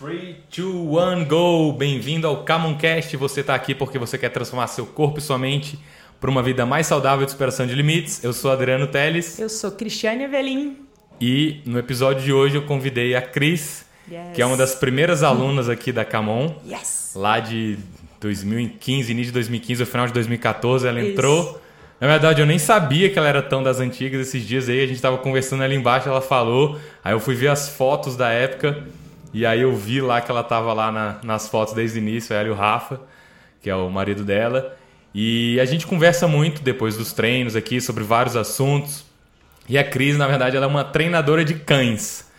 3, 2, 1, go! Bem-vindo ao Camoncast. Você está aqui porque você quer transformar seu corpo e sua mente para uma vida mais saudável de superação de limites. Eu sou Adriano Teles. Eu sou Cristiane Evelim. E no episódio de hoje eu convidei a Cris, yes. que é uma das primeiras alunas aqui da Camon. Yes. Lá de 2015, início de 2015, no final de 2014, ela Isso. entrou. Na verdade, eu nem sabia que ela era tão das antigas esses dias aí. A gente estava conversando ali embaixo, ela falou. Aí eu fui ver as fotos da época. E aí eu vi lá que ela estava lá na, nas fotos desde o início, ela e o Rafa, que é o marido dela. E a gente conversa muito depois dos treinos aqui sobre vários assuntos. E a Cris, na verdade, ela é uma treinadora de cães,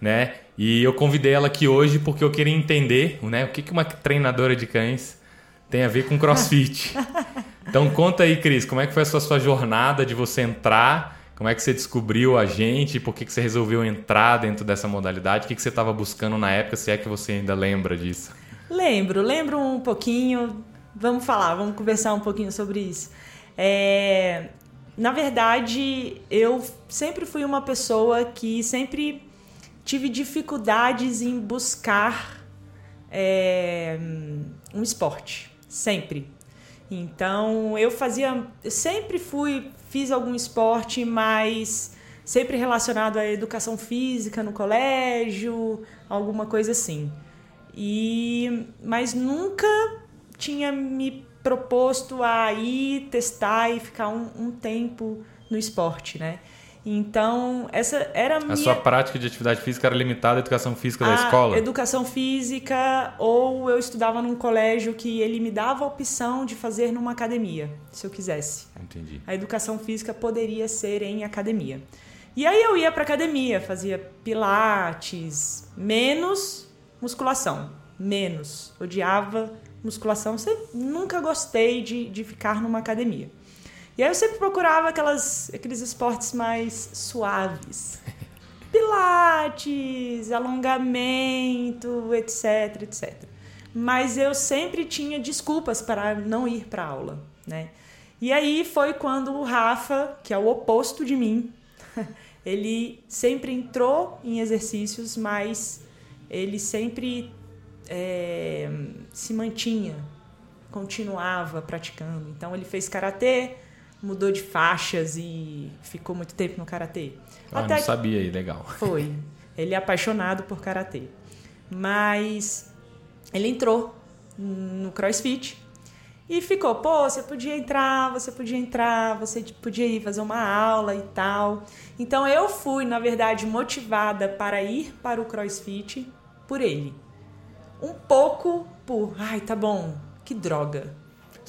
né? E eu convidei ela aqui hoje porque eu queria entender, né, o que uma treinadora de cães tem a ver com CrossFit. Então conta aí, Cris, como é que foi a sua, sua jornada de você entrar? Como é que você descobriu a gente? Por que, que você resolveu entrar dentro dessa modalidade? O que, que você estava buscando na época, se é que você ainda lembra disso? Lembro, lembro um pouquinho. Vamos falar, vamos conversar um pouquinho sobre isso. É, na verdade, eu sempre fui uma pessoa que sempre tive dificuldades em buscar é, um esporte sempre. Então eu fazia, sempre fui, fiz algum esporte, mas sempre relacionado à educação física no colégio, alguma coisa assim. E mas nunca tinha me proposto a ir testar e ficar um, um tempo no esporte, né? Então, essa era a minha... A sua prática de atividade física era limitada à educação física da escola? educação física, ou eu estudava num colégio que ele me dava a opção de fazer numa academia, se eu quisesse. Entendi. A educação física poderia ser em academia. E aí eu ia para academia, fazia pilates, menos musculação, menos. Odiava musculação, sempre, nunca gostei de, de ficar numa academia. E aí eu sempre procurava aquelas, aqueles esportes mais suaves. Pilates, alongamento, etc, etc. Mas eu sempre tinha desculpas para não ir para aula, né? E aí foi quando o Rafa, que é o oposto de mim, ele sempre entrou em exercícios, mas ele sempre é, se mantinha, continuava praticando. Então ele fez karatê, mudou de faixas e ficou muito tempo no karatê. Ah, Até não sabia aí, legal. Foi. Ele é apaixonado por karatê. Mas ele entrou no CrossFit e ficou, pô, você podia entrar, você podia entrar, você podia ir fazer uma aula e tal. Então eu fui, na verdade, motivada para ir para o CrossFit por ele. Um pouco por, ai, tá bom, que droga.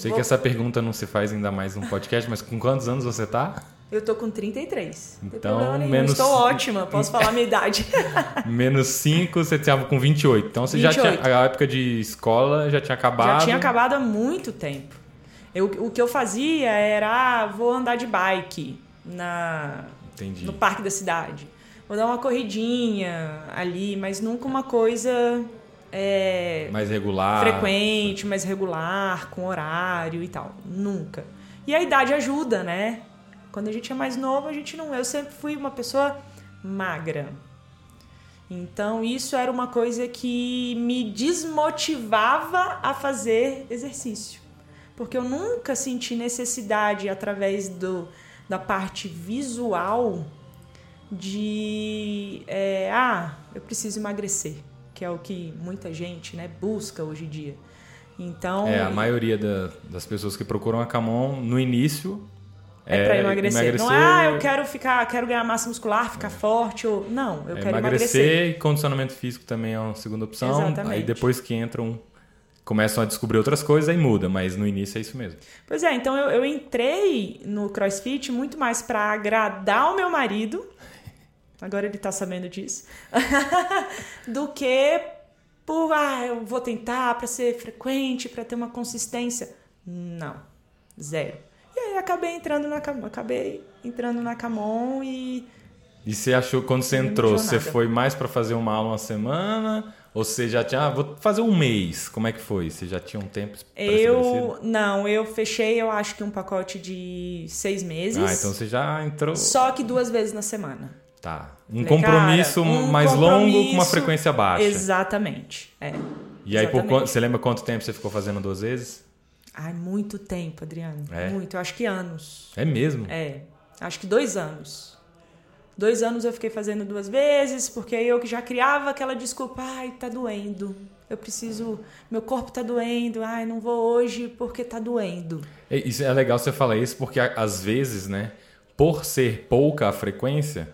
Sei Vou... que essa pergunta não se faz ainda mais no podcast, mas com quantos anos você tá? Eu tô com 33. Então, menos... Estou ótima, posso falar a minha idade. menos 5, você estava com 28. Então, você 28. já tinha... A época de escola já tinha acabado? Já tinha acabado há muito tempo. Eu, o que eu fazia era, ah, vou andar de bike na, Entendi. no parque da cidade. Vou dar uma corridinha ali, mas nunca uma coisa é, mais regular, frequente, mais regular, com horário e tal. Nunca. E a idade ajuda, né? Quando a gente é mais novo, a gente não. Eu sempre fui uma pessoa magra. Então isso era uma coisa que me desmotivava a fazer exercício. Porque eu nunca senti necessidade, através do, da parte visual, de. É, ah, eu preciso emagrecer que é o que muita gente né, busca hoje em dia. Então, é, a maioria da, das pessoas que procuram a Camon no início é, é para emagrecer. emagrecer. Não é, ah, eu quero ficar, quero ganhar massa muscular, ficar é. forte ou não, eu é, quero emagrecer. Emagrecer e condicionamento físico também é uma segunda opção. Exatamente. Aí depois que entram começam a descobrir outras coisas, aí muda, mas no início é isso mesmo. Pois é, então eu, eu entrei no CrossFit muito mais para agradar o meu marido agora ele tá sabendo disso, do que por, ah, eu vou tentar para ser frequente, para ter uma consistência. Não, zero. E aí acabei entrando na acabei entrando na Camon e e você achou quando você entrou, você foi mais para fazer uma aula uma semana ou você já tinha, ah, vou fazer um mês? Como é que foi? Você já tinha um tempo Eu não, eu fechei, eu acho que um pacote de seis meses. Ah, então você já entrou. Só que duas vezes na semana. Tá. Um Falei, compromisso cara, um mais compromisso, longo com uma frequência baixa. Exatamente. É. E aí, por você lembra quanto tempo você ficou fazendo duas vezes? Ai, muito tempo, Adriano. É? Muito. Eu acho que anos. É mesmo? É. Acho que dois anos. Dois anos eu fiquei fazendo duas vezes, porque eu que já criava aquela desculpa, ai, tá doendo. Eu preciso, meu corpo tá doendo, ai, não vou hoje porque tá doendo. É, isso é legal você falar isso, porque às vezes, né, por ser pouca a frequência,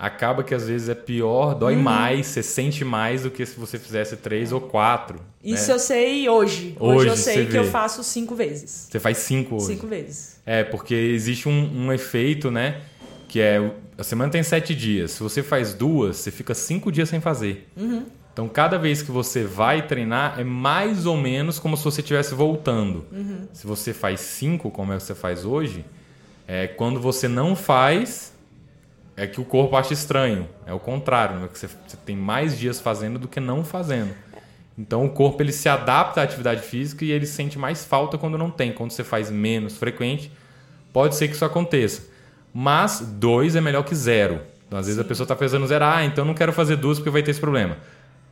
acaba que às vezes é pior, dói uhum. mais, você sente mais do que se você fizesse três ou quatro. Isso né? eu sei hoje. Hoje, hoje eu sei que vê. eu faço cinco vezes. Você faz cinco hoje? Cinco vezes. É, porque existe um, um efeito, né? Que é. A semana tem sete dias. Se você faz duas, você fica cinco dias sem fazer. Uhum. Então, cada vez que você vai treinar, é mais ou menos como se você estivesse voltando. Uhum. Se você faz cinco, como é que você faz hoje, é quando você não faz, é que o corpo acha estranho. É o contrário, né? que você, você, tem mais dias fazendo do que não fazendo. Então o corpo ele se adapta à atividade física e ele sente mais falta quando não tem. Quando você faz menos frequente, pode ser que isso aconteça. Mas dois é melhor que zero. Então, às vezes a pessoa está fazendo zero, ah, então não quero fazer duas porque vai ter esse problema.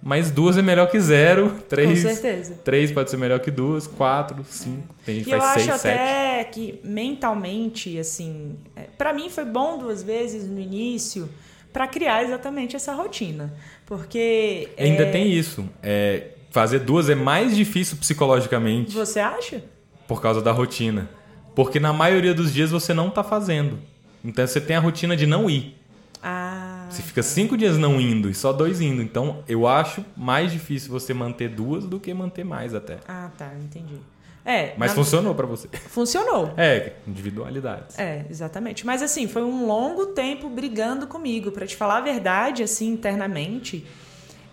Mas duas é melhor que zero. Três, Com certeza. Três pode ser melhor que duas, quatro, cinco. Tem gente que faz eu seis, acho sete. até que mentalmente, assim, é, para mim foi bom duas vezes no início para criar exatamente essa rotina, porque ainda é... tem isso. É, fazer duas é mais difícil psicologicamente. Você acha? Por causa da rotina, porque na maioria dos dias você não tá fazendo. Então você tem a rotina de não ir. Ah. Você fica cinco dias não indo e só dois indo. Então, eu acho mais difícil você manter duas do que manter mais até. Ah, tá, entendi. É, Mas na... funcionou para você. Funcionou. É, individualidade. É, exatamente. Mas assim, foi um longo tempo brigando comigo. para te falar a verdade, assim, internamente,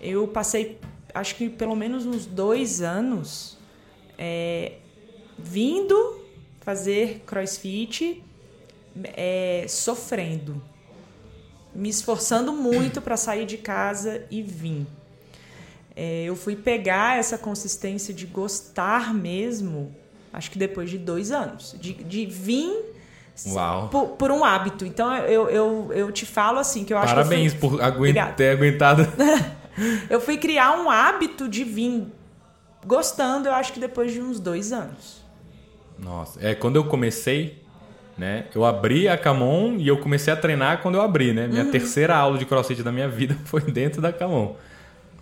eu passei, acho que pelo menos uns dois anos é, vindo fazer crossfit, é, sofrendo me esforçando muito para sair de casa e vir. É, eu fui pegar essa consistência de gostar mesmo, acho que depois de dois anos, de, de vir por, por, um hábito. Então eu, eu, eu te falo assim que eu acho Parabéns que. Parabéns por aguent ter aguentado. eu fui criar um hábito de vir gostando, eu acho que depois de uns dois anos. Nossa, é quando eu comecei, né? Eu abri a Camon e eu comecei a treinar quando eu abri, né? Minha uhum. terceira aula de crossfit da minha vida foi dentro da Camon.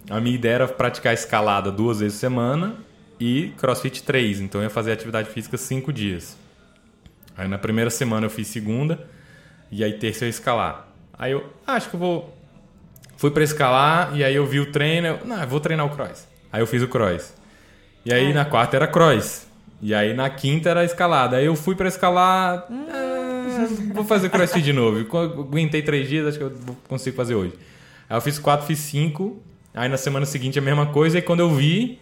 A minha ideia era praticar escalada duas vezes por semana e crossfit três. Então eu ia fazer atividade física cinco dias. Aí na primeira semana eu fiz segunda e aí terça eu ia escalar. Aí eu ah, acho que eu vou. Fui para escalar e aí eu vi o treino. Eu, não, eu vou treinar o cross. Aí eu fiz o cross. E aí é. na quarta era cross. E aí na quinta era escalada. Aí eu fui para escalar. Ah, vou fazer crossfit de novo. Aguentei três dias, acho que eu consigo fazer hoje. Aí eu fiz quatro, fiz cinco. Aí na semana seguinte a mesma coisa. E quando eu vi,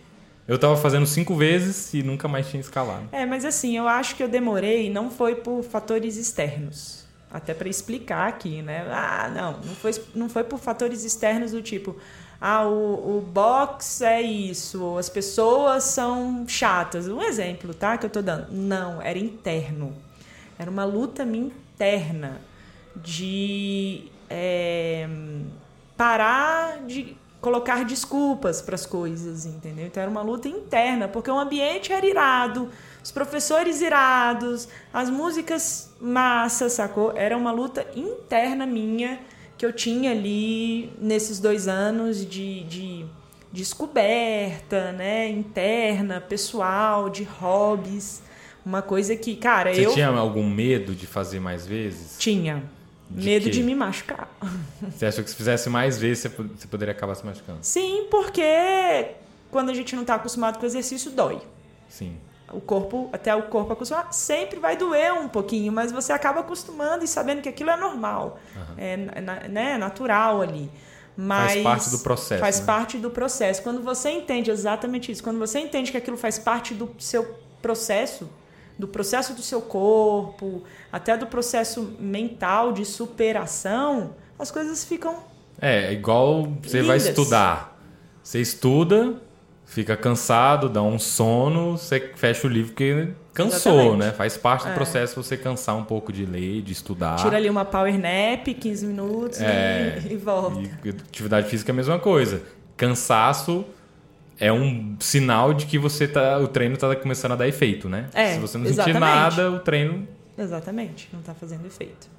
eu tava fazendo cinco vezes e nunca mais tinha escalado. É, mas assim, eu acho que eu demorei, não foi por fatores externos. Até para explicar aqui, né? Ah, não, não foi, não foi por fatores externos do tipo, ah, o, o box é isso, as pessoas são chatas. Um exemplo, tá? Que eu tô dando. Não, era interno. Era uma luta minha interna de é, parar de colocar desculpas para as coisas, entendeu? Então era uma luta interna, porque o ambiente era irado, os professores irados, as músicas massas, sacou? Era uma luta interna minha que eu tinha ali nesses dois anos de, de descoberta, né, interna, pessoal, de hobbies. Uma coisa que, cara, Você eu. Você tinha algum medo de fazer mais vezes? Tinha. De medo quê? de me machucar. Você achou que se fizesse mais vezes você poderia acabar se machucando? Sim, porque quando a gente não está acostumado com o exercício, dói. Sim o corpo, até o corpo acostumar, sempre vai doer um pouquinho, mas você acaba acostumando e sabendo que aquilo é normal, uhum. é, né, natural ali. Mas faz parte do processo. Faz né? parte do processo. Quando você entende exatamente isso, quando você entende que aquilo faz parte do seu processo, do processo do seu corpo, até do processo mental de superação, as coisas ficam. É, igual você lindas. vai estudar. Você estuda, Fica cansado, dá um sono, você fecha o livro porque cansou, Exatamente. né? Faz parte do É. processo você cansar um pouco de ler, de estudar. Tira ali uma power nap, 15 minutos. É. e, e volta. E atividade física é a mesma coisa. Cansaço é um sinal de que você tá, o treino está começando a dar efeito, né? É, Se você não sentir exatamente. nada, o treino Exatamente, não tá fazendo efeito.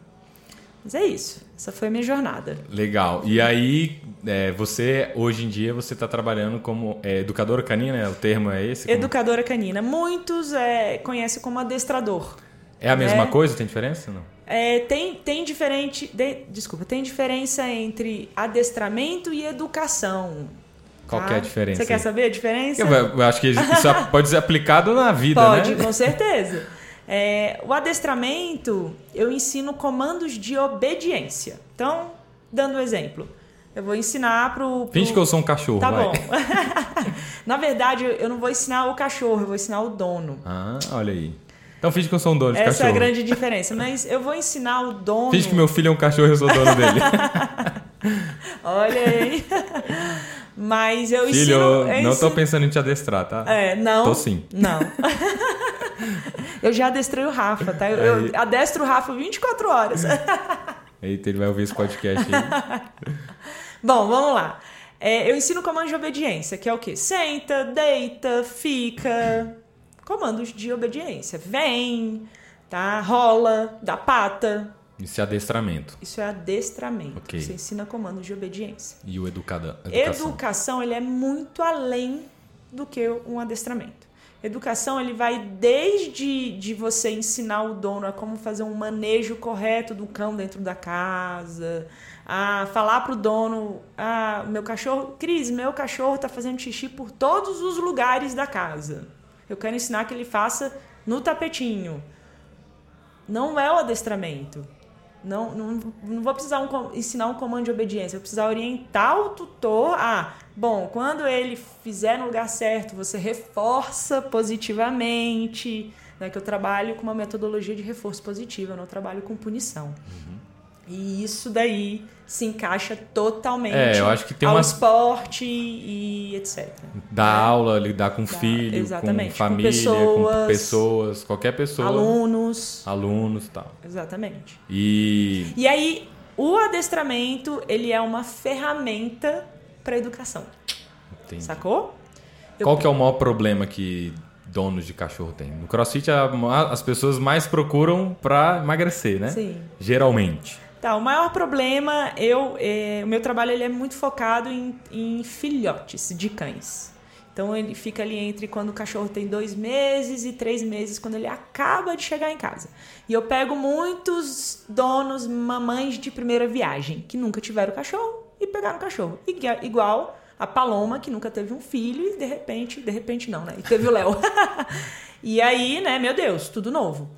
Mas é isso. Essa foi a minha jornada. legal. E aí, é, você hoje em dia você está trabalhando como é, educadora canina, né? o termo é esse? Como- Educadora canina. Muitos é, conhecem como adestrador. É a mesma É. coisa? Tem diferença? Não. É, tem, tem diferente. de- desculpa, tem diferença entre adestramento e educação. Qual tá? é a diferença Você quer saber a diferença? Eu, eu acho que isso pode ser aplicado na vida, Pode, né? com certeza. É, o adestramento, eu ensino comandos de obediência. Então, dando um exemplo, eu vou ensinar pro. pro... Finge que eu sou um cachorro, Tá vai. bom. Na verdade, eu não vou ensinar o cachorro, eu vou ensinar o dono. Ah, olha aí. Então finge que eu sou um dono de Essa é a cachorro. grande diferença. Mas eu vou ensinar o dono. Finge que meu filho é um cachorro e eu sou dono dele. Olha aí. Mas eu filho, ensino. eu não tô ensino- pensando em te adestrar, tá? É, não. Tô sim. Não. eu já adestrei o Rafa, tá? Eu, eu Aí- adestro o Rafa 24 horas. Eita, ele vai ouvir esse podcast aí. Bom, vamos lá. É, eu ensino comando de obediência, que é o quê? Senta, deita, fica. Comandos de obediência. Vem, tá? Rola, dá pata. Esse adestramento. Isso é adestramento. Ok. Você ensina comandos de obediência. E o educada, educação. Educação, ele é muito além do que um adestramento. Educação, ele vai desde de você ensinar o dono a como fazer um manejo correto do cão dentro da casa, a falar pro dono, ah, meu cachorro, Cris, meu cachorro tá fazendo xixi por todos os lugares da casa. Eu quero ensinar que ele faça no tapetinho. Não é o adestramento. Não, não, não vou precisar um ensinar um comando de obediência, eu vou precisar orientar o tutor a, bom, quando ele fizer no lugar certo, você reforça positivamente, né, que eu trabalho com uma metodologia de reforço positivo, eu não trabalho com punição. E isso daí se encaixa totalmente É, eu acho que tem ao uma- esporte e etc. Dar aula, lidar com Dá- filho, exatamente, com com família, com pessoas, pessoas, qualquer pessoa. Alunos, Alunos e tal. exatamente. E E aí, o adestramento, ele é uma ferramenta para educação. Entendi. Sacou? Eu- qual que é o maior problema que donos de cachorro têm? No CrossFit as pessoas mais procuram pra emagrecer, né? Sim. Geralmente. Tá, o maior problema, eu, é, o meu trabalho ele é muito focado em, em filhotes de cães. Então ele fica ali entre quando o cachorro tem dois meses e três meses, quando ele acaba de chegar em casa. E eu pego muitos donos, mamães de primeira viagem, que nunca tiveram cachorro e pegaram cachorro. Igu- Igual a Paloma, que nunca teve um filho e de repente, de repente não, né? E teve o Léo. e aí, né, meu Deus, tudo novo.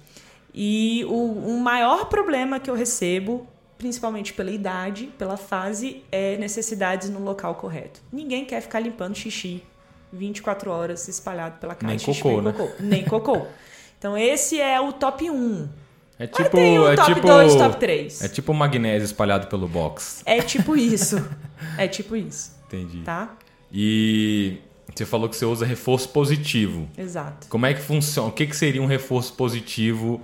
E o, o maior problema que eu recebo, principalmente pela idade, pela fase, é necessidades no local correto. Ninguém quer ficar limpando xixi 24 horas espalhado pela casa. Nem xixi cocô, nem né? cocô. Nem cocô. Então esse é o top 1. É tipo, tem o é top tipo 2, top 3. É tipo magnésio espalhado pelo box. É tipo isso. É tipo isso, Entendi. tá? E você falou que você usa reforço positivo. Exato. Como é que funciona? O que, que seria um reforço positivo?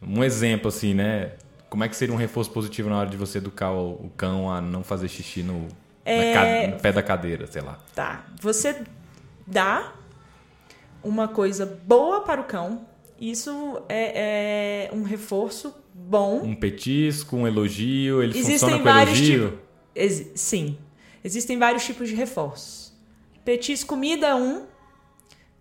Um exemplo assim, né? Como é que seria um reforço positivo na hora de você educar o, o cão a não fazer xixi no, É- no pé da cadeira, sei lá. Tá. Você dá uma coisa boa para o cão. Isso é, é um reforço bom. Um petisco, um elogio, ele Existem funciona com vários elogio? tipos. Exi- sim. Existem vários tipos de reforços. Petis comida um.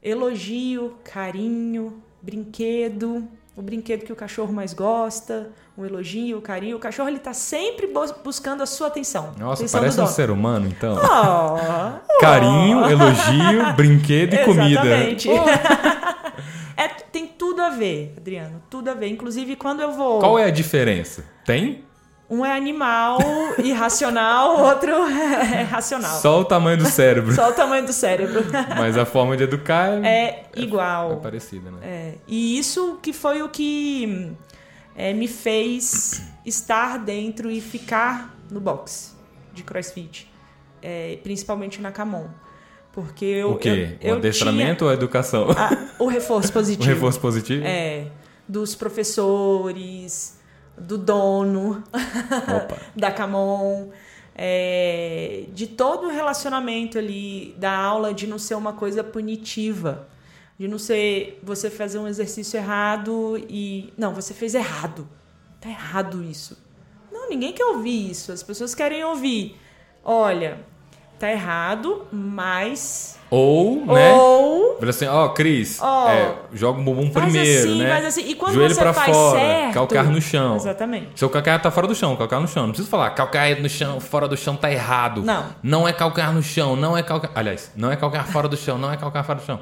Elogio, carinho, brinquedo. O brinquedo que o cachorro mais gosta. O elogio, o carinho. O cachorro ele tá sempre bus- buscando a sua atenção. Nossa, atenção parece um ser humano, então. Oh, Carinho, elogio, brinquedo e comida. Exatamente. Pô, É, tem tudo a ver, Adriano. Tudo a ver. Inclusive, quando eu vou. Qual é a diferença? Tem? Um é animal irracional, o outro é racional. Só, Só o tamanho do cérebro. o tamanho do cérebro. Mas a forma de educar é, É é igual. parecida, né? É, e isso que foi o que é, me fez estar dentro e ficar no box de crossfit, é, principalmente na Camon. Porque eu. o quê? Eu, o adestramento tinha ou a educação? a- o reforço o positivo. reforço positivo? É. Dos professores, do dono, da Camon, é, de todo o relacionamento ali da aula de não ser uma coisa punitiva. De não ser você fazer um exercício errado e. Não, você fez errado. Tá errado isso. Não, ninguém quer ouvir isso. As pessoas querem ouvir. Olha, tá errado, mas. Ou, né? Ou. Assim, ó, Cris, Ó, é, joga o bumbum primeiro, assim, né? faz assim. E quando Joelho você pra faz fora, certo, calcar no chão. Exatamente. Seu calcanhar tá fora do chão, calcanhar no chão. Não precisa falar, calcanhar no chão, fora do chão tá errado. Não. Não é calcanhar no chão, não é calcanhar. Aliás, não é calcanhar fora do chão, não é calcanhar fora do chão.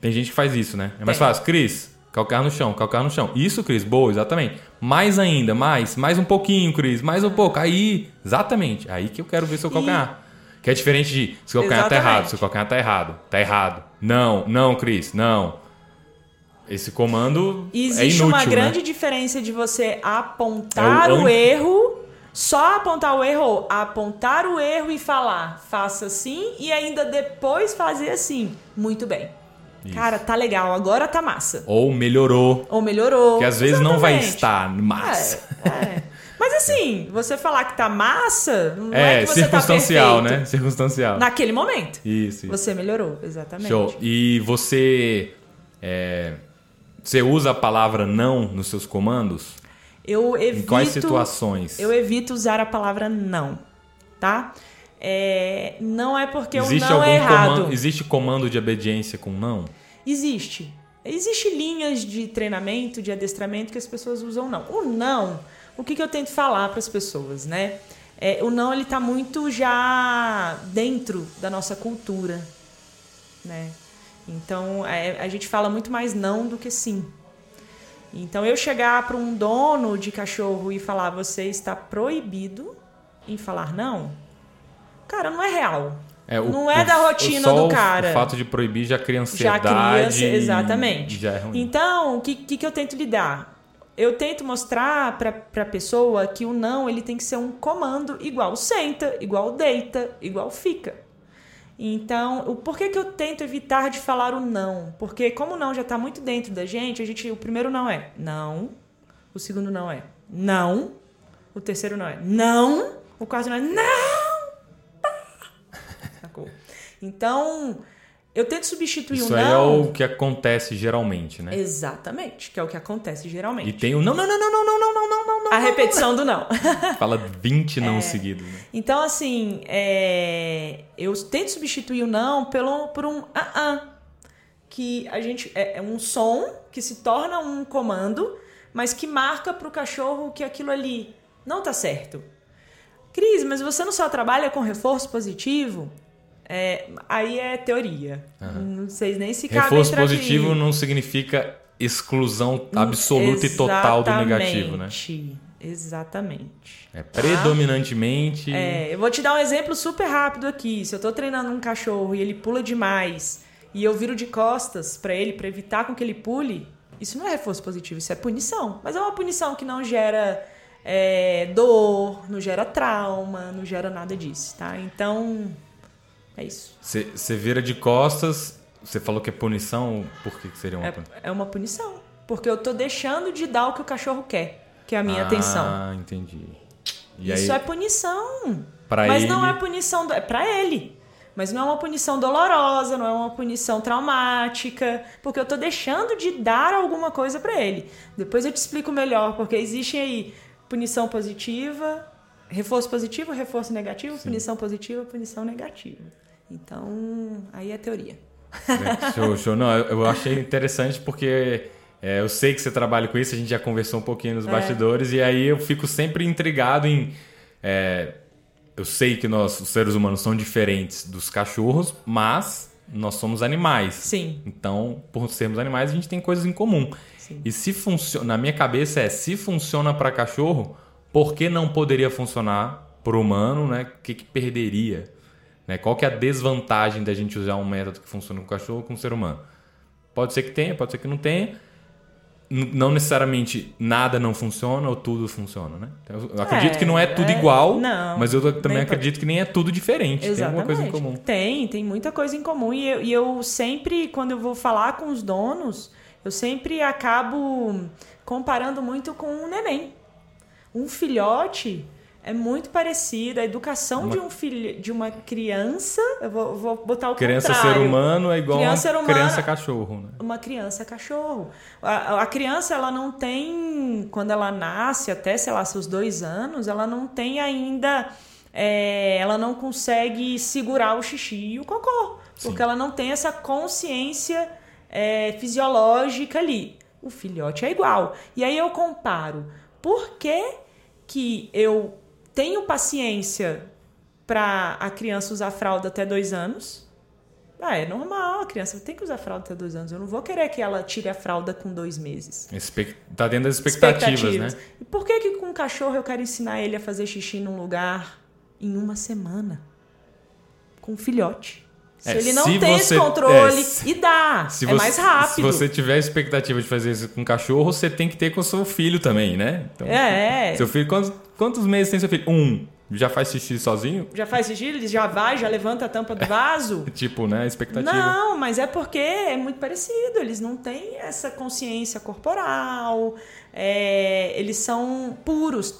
Tem gente que faz isso, né? É mais Tem. fácil. Cris, calcanhar no chão, calcanhar no chão. Isso, Cris, boa, exatamente. Mais ainda, mais, mais um pouquinho, Cris, mais um pouco. Aí, exatamente. Aí que eu quero ver seu calcanhar. Que é diferente de seu calcanhar tá Exatamente. errado, seu calcanhar tá errado, tá errado. Não, não, Cris, não. Esse comando é existe inútil, uma né? grande diferença de você apontar É o o, an- erro, só apontar o erro, ou apontar o erro e falar, faça assim, e ainda depois fazer assim. Muito bem. Isso. Cara, tá legal, agora tá massa. Ou melhorou. Ou melhorou. Que às vezes não vai Exatamente. estar massa. É, é. Mas assim, você falar que tá massa, não é, É, que você circunstancial, tá perfeito. né? Circunstancial. Naquele momento. Isso, isso. Você melhorou, exatamente. Show. E você. é, você usa a palavra não nos seus comandos? Eu evito. Em quais situações? Eu evito usar a palavra não, tá? É, não é porque existe o não algum é errado. comando? Existe comando de obediência com não? Existe. Existe linhas de treinamento, de adestramento que as pessoas usam não. O não, o que, que eu tento falar para as pessoas, né? É, o não ele está muito já dentro da nossa cultura, né? Então é, a gente fala muito mais não do que sim. Então eu chegar para um dono de cachorro e falar você está proibido em falar não, cara, não é real. É, o- Não é da rotina do cara. O fato de proibir já cria Já ansiedade. cria, exatamente. Já é. Então, o que, que, que eu tento lidar? Eu tento mostrar para a pessoa que o não ele tem que ser um comando igual senta, igual deita, igual fica. Então, o por que, que eu tento evitar de falar o não? Porque como o não já está muito dentro da gente, a gente o primeiro não é não, o segundo não é não, o terceiro não é não, o quarto não é não. Sacou? Então, eu tento substituir Isso o aí é não. o que acontece geralmente, né? Exatamente, que é o que acontece geralmente. E tem o não, não, não, não, não, não, não, não, não, não, não. A repetição do não. Fala 20 É. não seguidos, né? Então, assim, é, eu tento substituir o não pelo, por um ah, ah que a gente é, é um som que se torna um comando, mas que marca para o cachorro que aquilo ali não tá certo. Cris, mas você não só trabalha com reforço positivo? É, aí é teoria. Não sei nem se cabe Reforço positivo não significa exclusão absoluta e total do negativo, né? Exatamente, Exatamente. É predominantemente. É, eu vou te dar um exemplo super rápido aqui. Se eu tô treinando um cachorro e ele pula demais e eu viro de costas pra ele pra evitar com que ele pule, isso não é reforço positivo, isso é punição. Mas é uma punição que não gera é, dor, não gera trauma, não gera nada disso, tá? Então, é isso. Você vira de costas, você falou que é punição, por que que seria uma É, punição? é uma punição. Porque eu tô deixando de dar o que o cachorro quer, que é a minha ah, atenção. Ah, entendi. E Isso aí, é punição. Pra Mas não ele- é punição. Do... É pra ele. Mas não é uma punição dolorosa, não é uma punição traumática, porque eu tô deixando de dar alguma coisa pra ele. Depois eu te explico melhor, porque existe aí punição positiva, reforço positivo, reforço negativo, punição positiva, punição negativa. Então, aí é teoria. É, Show, show. Não, eu, achei interessante porque é, eu sei que você trabalha com isso, a gente já conversou um pouquinho É. nos bastidores, e aí eu fico sempre intrigado em. é, eu sei que nós, os seres humanos, são diferentes dos cachorros, mas nós somos animais. Sim. Então, por sermos animais, a gente tem coisas em comum. Sim. E se funciona, na minha cabeça é, se funciona para cachorro, por que não poderia funcionar para o humano, né? O que, que perderia? Né? Qual que é a desvantagem da gente usar um método que funciona com cachorro com o ser humano? Pode ser que tenha, pode ser que não tenha. não necessariamente nada não funciona ou tudo funciona, né? Eu acredito é, que não é tudo é, igual, não, mas eu também acredito que nem é tudo diferente. Exatamente. Tem alguma coisa em comum. Tem, tem muita coisa em comum. E eu, e eu sempre, quando eu vou falar com os donos, eu sempre acabo comparando muito com um neném. Um filhote é muito parecida. A educação uma... de um filho, de uma criança, eu vou, vou botar o criança contrário. ser humano é igual criança uma criança cachorro, né? Uma criança cachorro. A, a, criança ela não tem, quando ela nasce até sei lá seus dois anos, ela não tem ainda, é, ela não consegue segurar o xixi e o cocô, Sim. porque ela não tem essa consciência é, fisiológica ali. O filhote é igual. E aí eu comparo. Por que que eu tenho paciência para a criança usar fralda até dois anos. Ah, é normal, a criança tem que usar fralda até dois anos. Eu não vou querer que ela tire a fralda com dois meses. Tá dentro das expectativas, expectativas. né? E por que, que com um cachorro eu quero ensinar ele a fazer xixi num lugar em uma semana? Com um filhote. Se é, ele não se tem você, esse controle, é, e dá. é mais rápido. Se você tiver a expectativa de fazer isso com cachorro, você tem que ter com seu filho também, né? Então, é. Seu filho, quantos, quantos meses tem seu filho? Um. Já faz xixi sozinho? Já faz xixi, ele já vai, já levanta a tampa do vaso? tipo, né? Expectativa. Não, mas é porque é muito parecido. Eles não têm essa consciência corporal. É, eles são puros.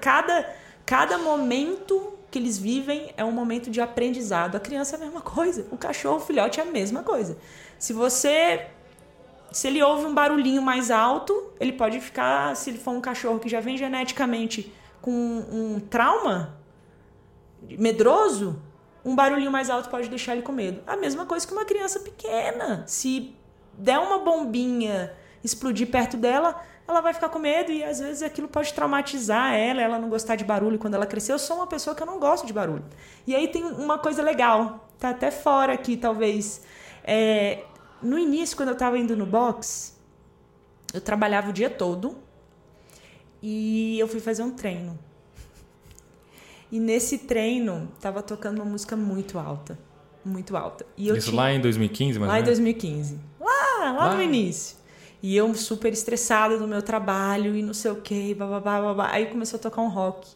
Cada, cada momento que eles vivem é um momento de aprendizado. A criança é a mesma coisa, o cachorro, o filhote é a mesma coisa. Se você se ele ouve um barulhinho mais alto, ele pode ficar, se ele for um cachorro que já vem geneticamente com um trauma medroso, um barulhinho mais alto pode deixar ele com medo. A mesma coisa que uma criança pequena. Se der uma bombinha explodir perto dela, ela vai ficar com medo e às vezes aquilo pode traumatizar ela, ela não gostar de barulho quando ela crescer. Eu sou uma pessoa que eu não gosto de barulho. E aí tem uma coisa legal, tá até fora aqui talvez. É, no início, quando eu estava indo no box, eu trabalhava o dia todo e eu fui fazer um treino. E nesse treino, tava tocando uma música muito alta. Muito alta. Isso tinha... lá em 2015, mas Lá em 2015. Lá, lá, lá no início. E eu super estressada do meu trabalho e não sei o que, bababá, babá. Aí começou a tocar um rock.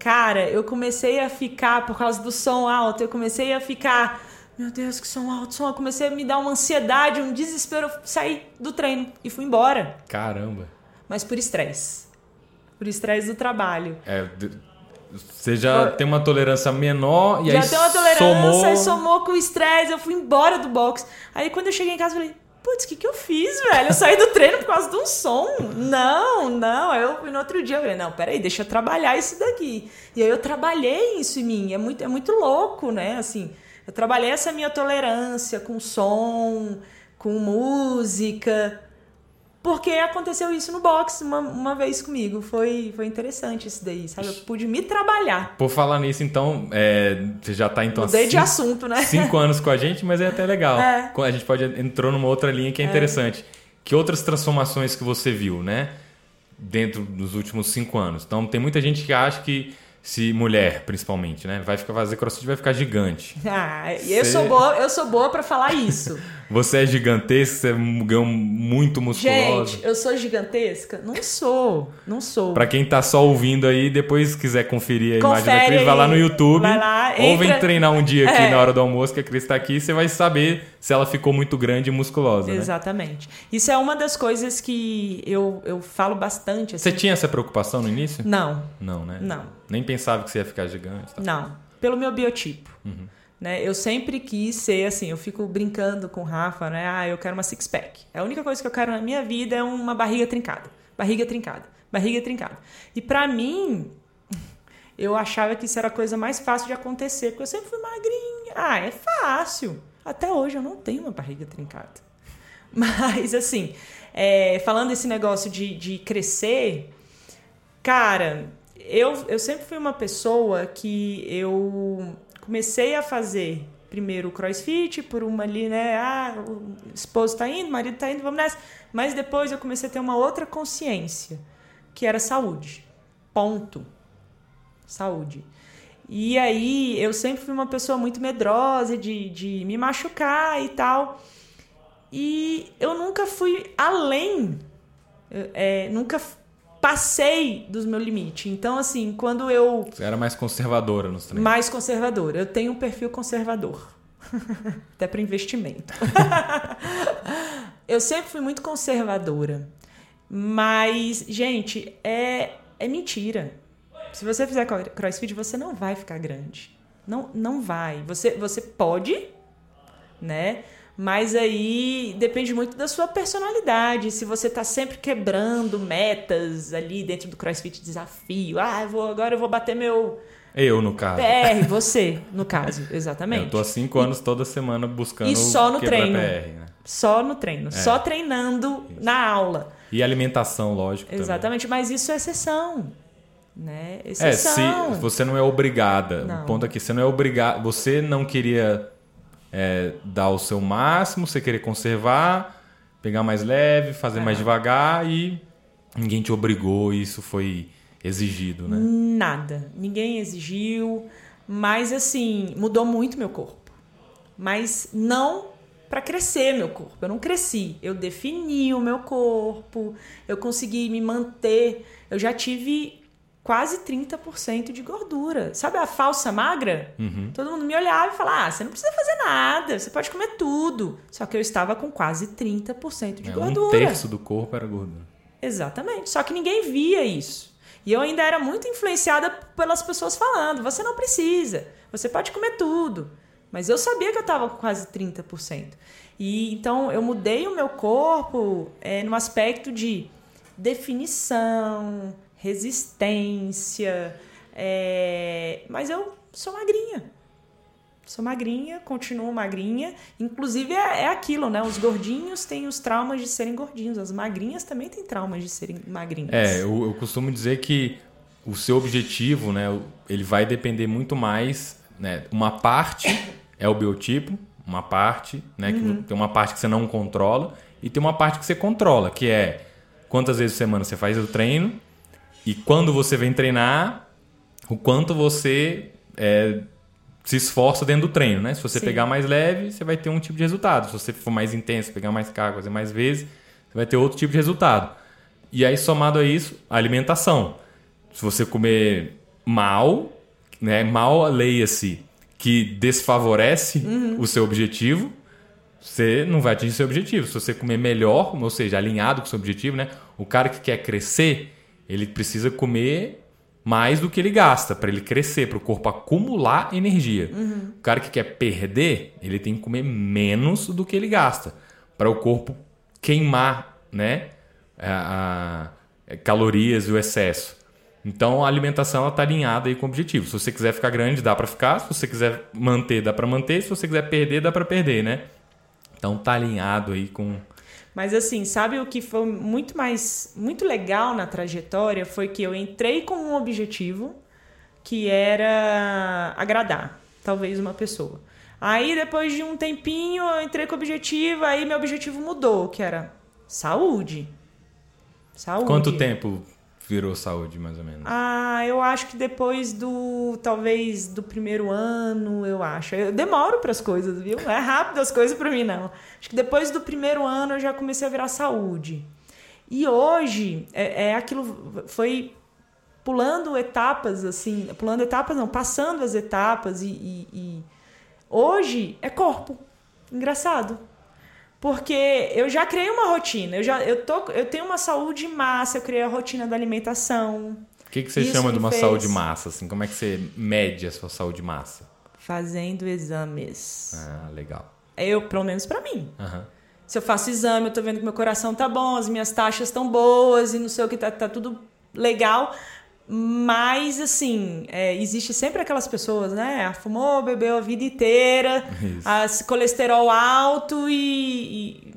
Cara, eu comecei a ficar, por causa do som alto, eu comecei a ficar, meu Deus, que som alto, som. Eu comecei a me dar uma ansiedade, um desespero. Eu saí do treino e fui embora. Caramba. Mas por estresse. Por estresse do trabalho. É, você já tem uma tolerância menor e já aí tem uma tolerância somou... e somou com o estresse. Eu fui embora do box. Aí quando eu cheguei em casa, eu falei, putz, o que, que eu fiz, velho? Eu saí do treino por causa de um som. Não, não. Eu no outro dia, eu falei, não, peraí, deixa eu trabalhar isso daqui. E aí eu trabalhei isso em mim. É muito, é muito louco, né? Assim, eu trabalhei essa minha tolerância com som, com música. Porque aconteceu isso no box uma, uma vez comigo. Foi, foi interessante isso daí, sabe? Eu pude me trabalhar. Por falar nisso, então, é, você já tá então Mudei cinco, de assunto, né? Cinco anos com a gente, mas é até legal. É. A gente pode entrou numa outra linha que é, é interessante. Que outras transformações que você viu, né? Dentro dos últimos cinco anos. Então, tem muita gente que acha que se mulher, principalmente, né? Vai ficar fazer crossfit vai ficar gigante. Ah, eu sou boa, eu sou boa para falar isso. você é gigantesca, você é muito musculosa. Gente, eu sou gigantesca? Não sou, não sou. Para quem tá só ouvindo aí, depois quiser conferir a Confere imagem da Cris, vai lá no YouTube. Vai lá, entra... Ou vem treinar um dia aqui é. na hora do almoço que a Cris tá aqui, você vai saber se ela ficou muito grande e musculosa, né? Exatamente. Né? Isso é uma das coisas que eu, eu falo bastante. Assim. Você tinha essa preocupação no início? Não. Não, né? Não. Nem pensava que você ia ficar gigante? Tá? Não. Pelo meu biotipo. Uhum. Né? Eu sempre quis ser assim, eu fico brincando com o Rafa, né? Ah, eu quero uma six-pack. A única coisa que eu quero na minha vida é uma barriga trincada. Barriga trincada. Barriga trincada. E para mim, eu achava que isso era a coisa mais fácil de acontecer, porque eu sempre fui magrinha. Ah, é fácil. Até hoje eu não tenho uma barriga trincada. Mas, assim, é, falando esse negócio de, de crescer, cara, eu, eu sempre fui uma pessoa que eu comecei a fazer primeiro o crossfit, por uma ali, né? Ah, o esposo tá indo, o marido tá indo, vamos nessa. Mas depois eu comecei a ter uma outra consciência, que era saúde. Ponto. Saúde. E aí eu sempre fui uma pessoa muito medrosa de, de me machucar e tal. E eu nunca fui além é, nunca passei dos meu limite. Então, assim, quando eu. Você era mais conservadora nos treinos. Mais conservadora. Eu tenho um perfil conservador. Até para investimento. eu sempre fui muito conservadora. Mas, gente, é, é mentira. Se você fizer crossfit, você não vai ficar grande. Não, não vai. Você, você pode, né? Mas aí depende muito da sua personalidade. Se você tá sempre quebrando metas ali dentro do CrossFit desafio. Ah, eu vou, agora eu vou bater meu. Eu, no caso. PR, você, no caso, exatamente. Eu tô há cinco anos toda semana buscando. E só no treino. PR, né? Só no treino. É. Só treinando isso. na aula. E alimentação, lógico. Exatamente, também. mas isso é exceção. Né? Exceção. É, se você não é obrigada. Não. O ponto aqui, você não é obrigado. Você não queria é, dar o seu máximo, você querer conservar, pegar mais leve, fazer é. mais devagar e ninguém te obrigou, isso foi exigido, né? Nada. Ninguém exigiu, mas assim, mudou muito meu corpo. Mas não para crescer meu corpo. Eu não cresci, eu defini o meu corpo, eu consegui me manter. Eu já tive quase 30% de gordura. Sabe a falsa magra? Uhum. Todo mundo me olhava e falava: ah, você não precisa fazer nada, você pode comer tudo. Só que eu estava com quase 30% de é, gordura. Um terço do corpo era gordura. Exatamente. Só que ninguém via isso. E eu ainda era muito influenciada pelas pessoas falando: você não precisa, você pode comer tudo. Mas eu sabia que eu estava com quase 30%. E então eu mudei o meu corpo é, no aspecto de definição, resistência. É... Mas eu sou magrinha. Sou magrinha, continuo magrinha. Inclusive é, é, aquilo, né? Os gordinhos têm os traumas de serem gordinhos. As magrinhas também têm traumas de serem magrinhas. É, eu, eu costumo dizer que o seu objetivo, né? Ele vai depender muito mais, né? Uma parte é o biotipo, uma parte, né? Uhum. Que tem uma parte que você não controla e tem uma parte que você controla, que é quantas vezes por semana você faz o treino e quando você vem treinar, o quanto você é, se esforça dentro do treino, né? Se você Sim. pegar mais leve, você vai ter um tipo de resultado. Se você for mais intenso, pegar mais carga, fazer mais vezes, você vai ter outro tipo de resultado. E aí, somado a isso, a alimentação. Se você comer mal, né? Mal leia-se que desfavorece uhum. o seu objetivo, você não vai atingir seu objetivo. Se você comer melhor, ou seja, alinhado com o seu objetivo, né? O cara que quer crescer, ele precisa comer mais do que ele gasta para ele crescer, para o corpo acumular energia. Uhum. O cara que quer perder, ele tem que comer menos do que ele gasta para o corpo queimar, né, a, a, calorias e o excesso. Então a alimentação está alinhada aí com o objetivo. Se você quiser ficar grande, dá para ficar. Se você quiser manter, dá para manter. Se você quiser perder, dá para perder, né? Então tá alinhado aí com mas assim, sabe o que foi muito mais muito legal na trajetória foi que eu entrei com um objetivo que era agradar, talvez uma pessoa. Aí depois de um tempinho eu entrei com o objetivo, aí meu objetivo mudou, que era saúde. Saúde. Quanto tempo virou saúde, mais ou menos? Ah, eu acho que depois do. Talvez do primeiro ano, eu acho. Eu demoro para as coisas, viu? É rápido as coisas para mim, não. Acho que depois do primeiro ano eu já comecei a virar saúde. E hoje é, é aquilo. Foi pulando etapas, assim. Pulando etapas, não, passando as etapas e, e, e hoje é corpo. Engraçado. Porque eu já criei uma rotina, eu já eu tô, eu tenho uma saúde massa, eu criei a rotina da alimentação. O que, que você Isso chama de uma fez... saúde massa? Assim, como é que você mede a sua saúde massa? Fazendo exames. Ah, legal. Eu, pelo menos para mim. Uhum. Se eu faço exame, eu tô vendo que meu coração tá bom, as minhas taxas estão boas e não sei o que, tá, tá tudo legal. Mas, assim, é, existe sempre aquelas pessoas, né? Fumou, bebeu a vida inteira, as colesterol alto e,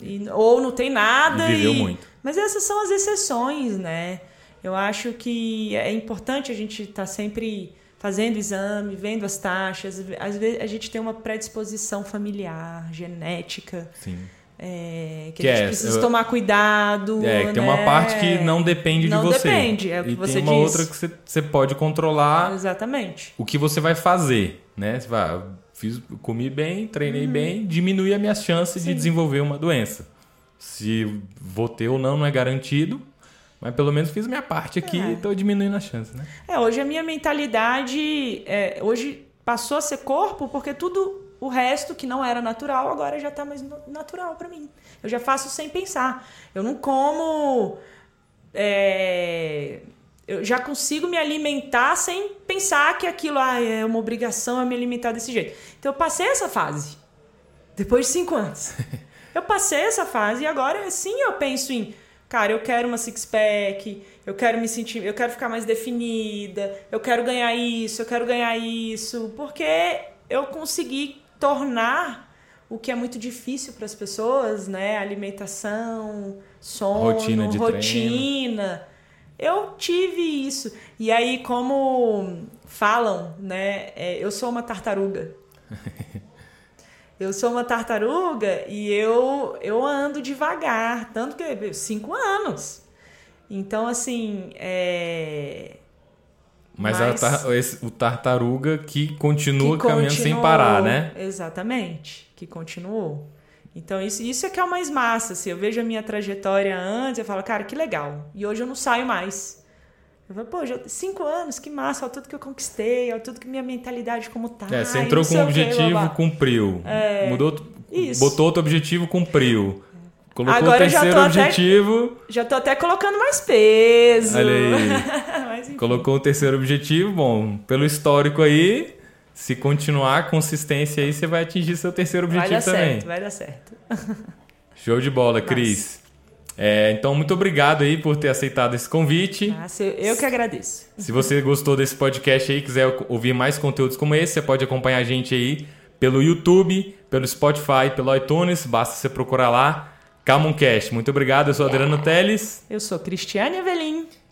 e, e, ou não tem nada. E viveu e, muito. Mas essas são as exceções, né? Eu acho que é importante a gente estar tá sempre fazendo exame, vendo as taxas. Às vezes a gente tem uma predisposição familiar, genética. Sim é, que, que, a gente é, precisa eu, tomar cuidado. É, né? tem uma né? parte que não depende não de você. Não depende, é o que e você tem uma diz. outra que você, você pode controlar. Exatamente. O que você vai fazer, né? Você vai, fiz, comi bem, treinei uhum. bem, diminui as minhas chances Sim. de desenvolver uma doença. Se vou ter ou não, não é garantido. Mas pelo menos fiz minha parte aqui É. e tô diminuindo a chance, né? É, hoje a minha mentalidade. é, hoje passou a ser corpo porque tudo o resto que não era natural agora já tá mais natural pra mim. Eu já faço sem pensar. Eu não como. é, eu já consigo me alimentar sem pensar que aquilo ah, é uma obrigação eu me alimentar desse jeito. Então eu passei essa fase. Depois de cinco anos. Eu passei essa fase e agora sim eu penso em, cara, eu quero uma six pack, eu quero me sentir, eu quero ficar mais definida, eu quero ganhar isso, eu quero ganhar isso, porque eu consegui tornar o que é muito difícil para as pessoas, né? Alimentação, sono, Rotina de rotina. Eu tive isso. E aí, como falam, né? é, eu sou uma tartaruga. Eu sou uma tartaruga e eu, eu ando devagar, tanto que cinco anos. Então, assim, é... Mas, Mas- a tar- esse- o tartaruga que continua que caminhando sem continuou. parar, né? Exatamente, que continuou. Então, isso, isso é que é o mais massa. Assim, eu vejo a minha trajetória antes, eu falo, cara, que legal. E hoje eu não saio mais. Eu falo, pô, já cinco anos, que massa, olha tudo que eu conquistei, olha tudo que minha mentalidade como tá. É, você entrou com um objetivo, cumpriu. Mudou, Isso. botou outro objetivo, cumpriu. Colocou Agora o eu já terceiro tô até- objetivo, Já tô até colocando mais peso. Olha aí. Mas, enfim. colocou o terceiro objetivo, bom, pelo histórico aí, se continuar a consistência aí, você vai atingir seu terceiro Vai objetivo dar também. certo, vai dar certo. Show de bola, Cris. É, então, muito obrigado aí por ter aceitado esse convite. Nossa, eu, eu que agradeço. Se você gostou desse podcast aí, quiser ouvir mais conteúdos como esse, você pode acompanhar a gente aí pelo YouTube, pelo Spotify, pelo iTunes, basta você procurar lá, Camoncast. Muito obrigado, eu sou Adriano Teles Eu sou Cristiane Avelim.